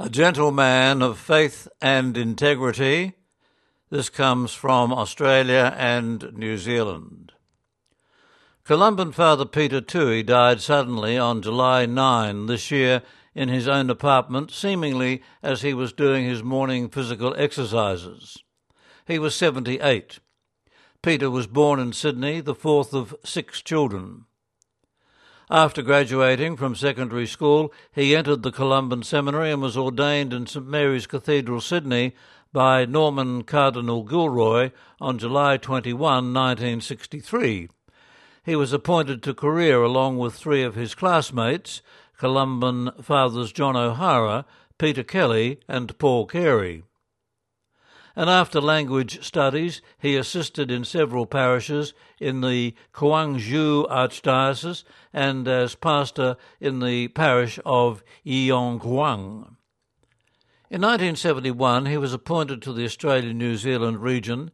A gentleman of faith and integrity. This comes from Australia and New Zealand. Columban Father Peter Toohey died suddenly on July 9 this year in his own apartment, seemingly as he was doing his morning physical exercises. He was 78. Peter was born in Sydney, the fourth of six children. After graduating from secondary school, he entered the Columban Seminary and was ordained in St Mary's Cathedral, Sydney, by Norman Cardinal Gilroy on July 21, 1963. He was appointed to Korea along with three of his classmates, Columban Fathers John O'Hara, Peter Kelly, and Paul Carey and after language studies, he assisted in several parishes in the Kwangju Archdiocese and as pastor in the parish of Yeongkwang. In 1971, he was appointed to the Australian New Zealand region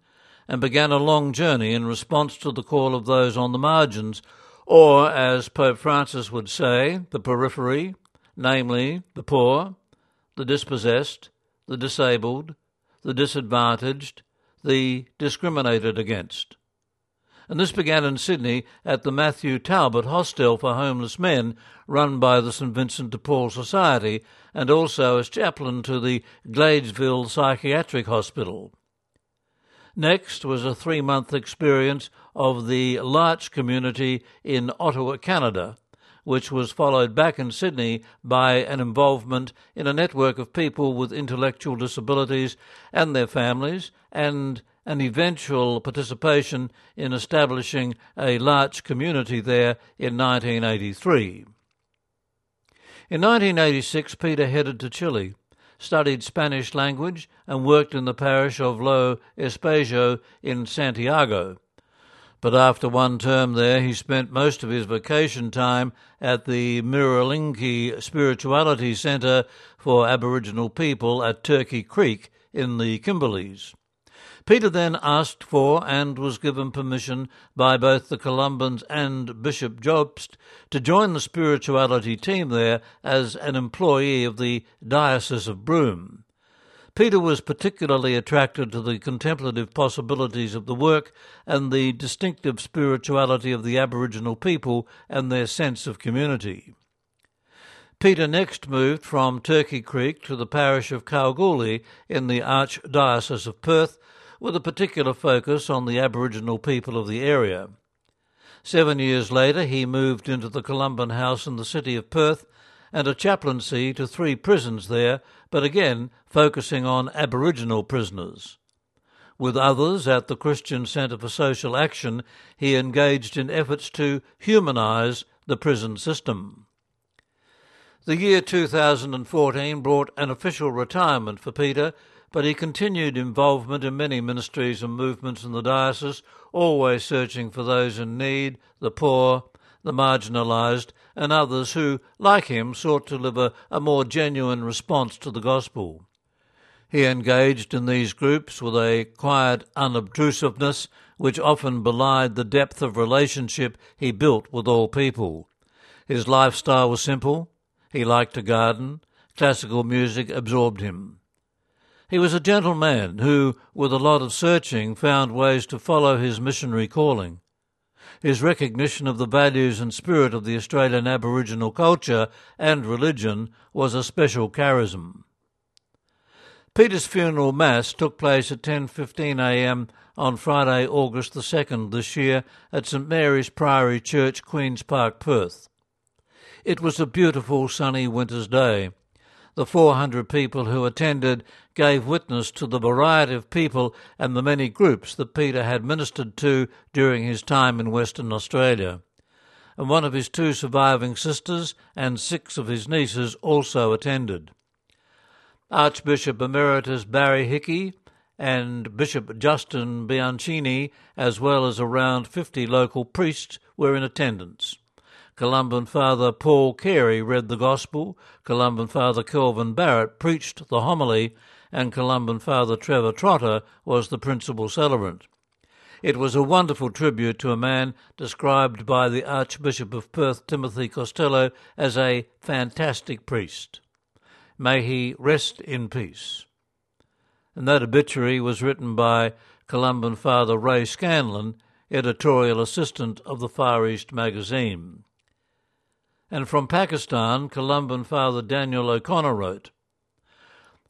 and began a long journey in response to the call of those on the margins, or, as Pope Francis would say, the periphery, namely the poor, the dispossessed, the disabled, the disadvantaged, the discriminated against. And this began in Sydney at the Matthew Talbot Hostel for Homeless Men, run by the St Vincent de Paul Society, and also as chaplain to the Gladesville Psychiatric Hospital. Next was a three month experience of the L'Arche community in Ottawa, Canada, which was followed back in Sydney by an involvement in a network of people with intellectual disabilities and their families, and an eventual participation in establishing a L'Arche community there in 1983. In 1986, Peter headed to Chile, studied Spanish language, and worked in the parish of Lo Espejo in Santiago but after one term there, he spent most of his vacation time at the Mirrilingki Spirituality Centre for Aboriginal people at Turkey Creek in the Kimberleys. Peter then asked for and was given permission by both the Columbans and Bishop Jobst to join the spirituality team there as an employee of the Diocese of Broome. Peter was particularly attracted to the contemplative possibilities of the work and the distinctive spirituality of the Aboriginal people and their sense of community. Peter next moved from Turkey Creek to the parish of Kalgoorlie in the Archdiocese of Perth, with a particular focus on the Aboriginal people of the area. Seven years later, he moved into the Columban House in the city of Perth and a chaplaincy to three prisons there, but again focusing on Aboriginal prisoners. With others at the Christian Centre for Social Action, he engaged in efforts to humanise the prison system. The year 2014 brought an official retirement for Peter, but he continued involvement in many ministries and movements in the diocese, always searching for those in need, the poor, the marginalised, and others who, like him, sought to live a, a more genuine response to the gospel. He engaged in these groups with a quiet unobtrusiveness which often belied the depth of relationship he built with all people. His lifestyle was simple. He liked to garden. Classical music absorbed him. He was a gentle man who, with a lot of searching, found ways to follow his missionary calling. His recognition of the values and spirit of the Australian Aboriginal culture and religion was a special charism. Peter's funeral mass took place at 10:15 a.m. on Friday, August the 2nd this year at St Mary's Priory Church, Queens Park, Perth. It was a beautiful sunny winter's day. The 400 people who attended gave witness to the variety of people and the many groups that Peter had ministered to during his time in Western Australia. And one of his two surviving sisters and six of his nieces also attended. Archbishop Emeritus Barry Hickey and Bishop Justin Bianchini, as well as around 50 local priests, were in attendance. Columban Father Paul Carey read the Gospel, Columban Father Kelvin Barrett preached the homily, and Columban Father Trevor Trotter was the principal celebrant. It was a wonderful tribute to a man described by the Archbishop of Perth, Timothy Costelloe, as a fantastic priest. May he rest in peace. And that obituary was written by Columban Father Ray Scanlon, editorial assistant of the Far East magazine. And from Pakistan, Columban Father Daniel O'Connor wrote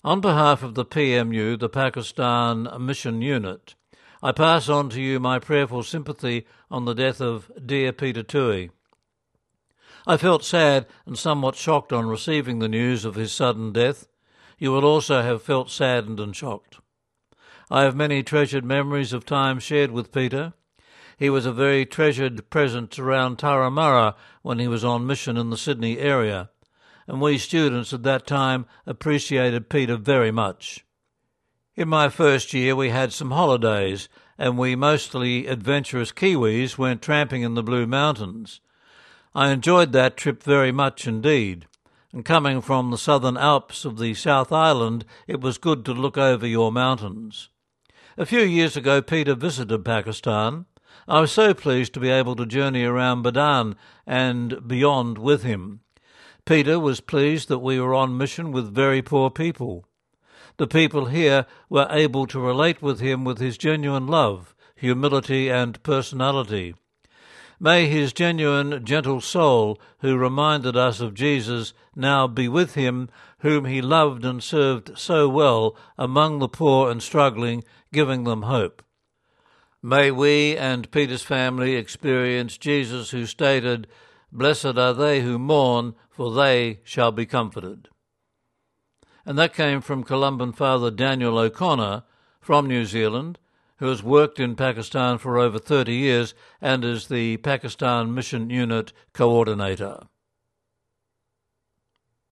On behalf of the PMU, the Pakistan Mission Unit, I pass on to you my prayerful sympathy on the death of dear Peter Toohey. I felt sad and somewhat shocked on receiving the news of his sudden death. You will also have felt saddened and shocked. I have many treasured memories of time shared with Peter. He was a very treasured presence around Turramurra when he was on mission in the Sydney area, and we students at that time appreciated Peter very much. In my first year, we had some holidays, and we mostly adventurous Kiwis went tramping in the Blue Mountains. I enjoyed that trip very much indeed. And coming from the southern Alps of the South Island, it was good to look over your mountains. A few years ago, Peter visited Pakistan. I was so pleased to be able to journey around Badin and beyond with him. Peter was pleased that we were on mission with very poor people. The people here were able to relate with him with his genuine love, humility, and personality. May his genuine, gentle soul, who reminded us of Jesus, now be with him, whom he loved and served so well among the poor and struggling, giving them hope. May we and Peter's family experience Jesus, who stated, Blessed are they who mourn, for they shall be comforted. And that came from Columban Father Daniel O'Connor from New Zealand who has worked in Pakistan for over 30 years and is the Pakistan Mission Unit Coordinator.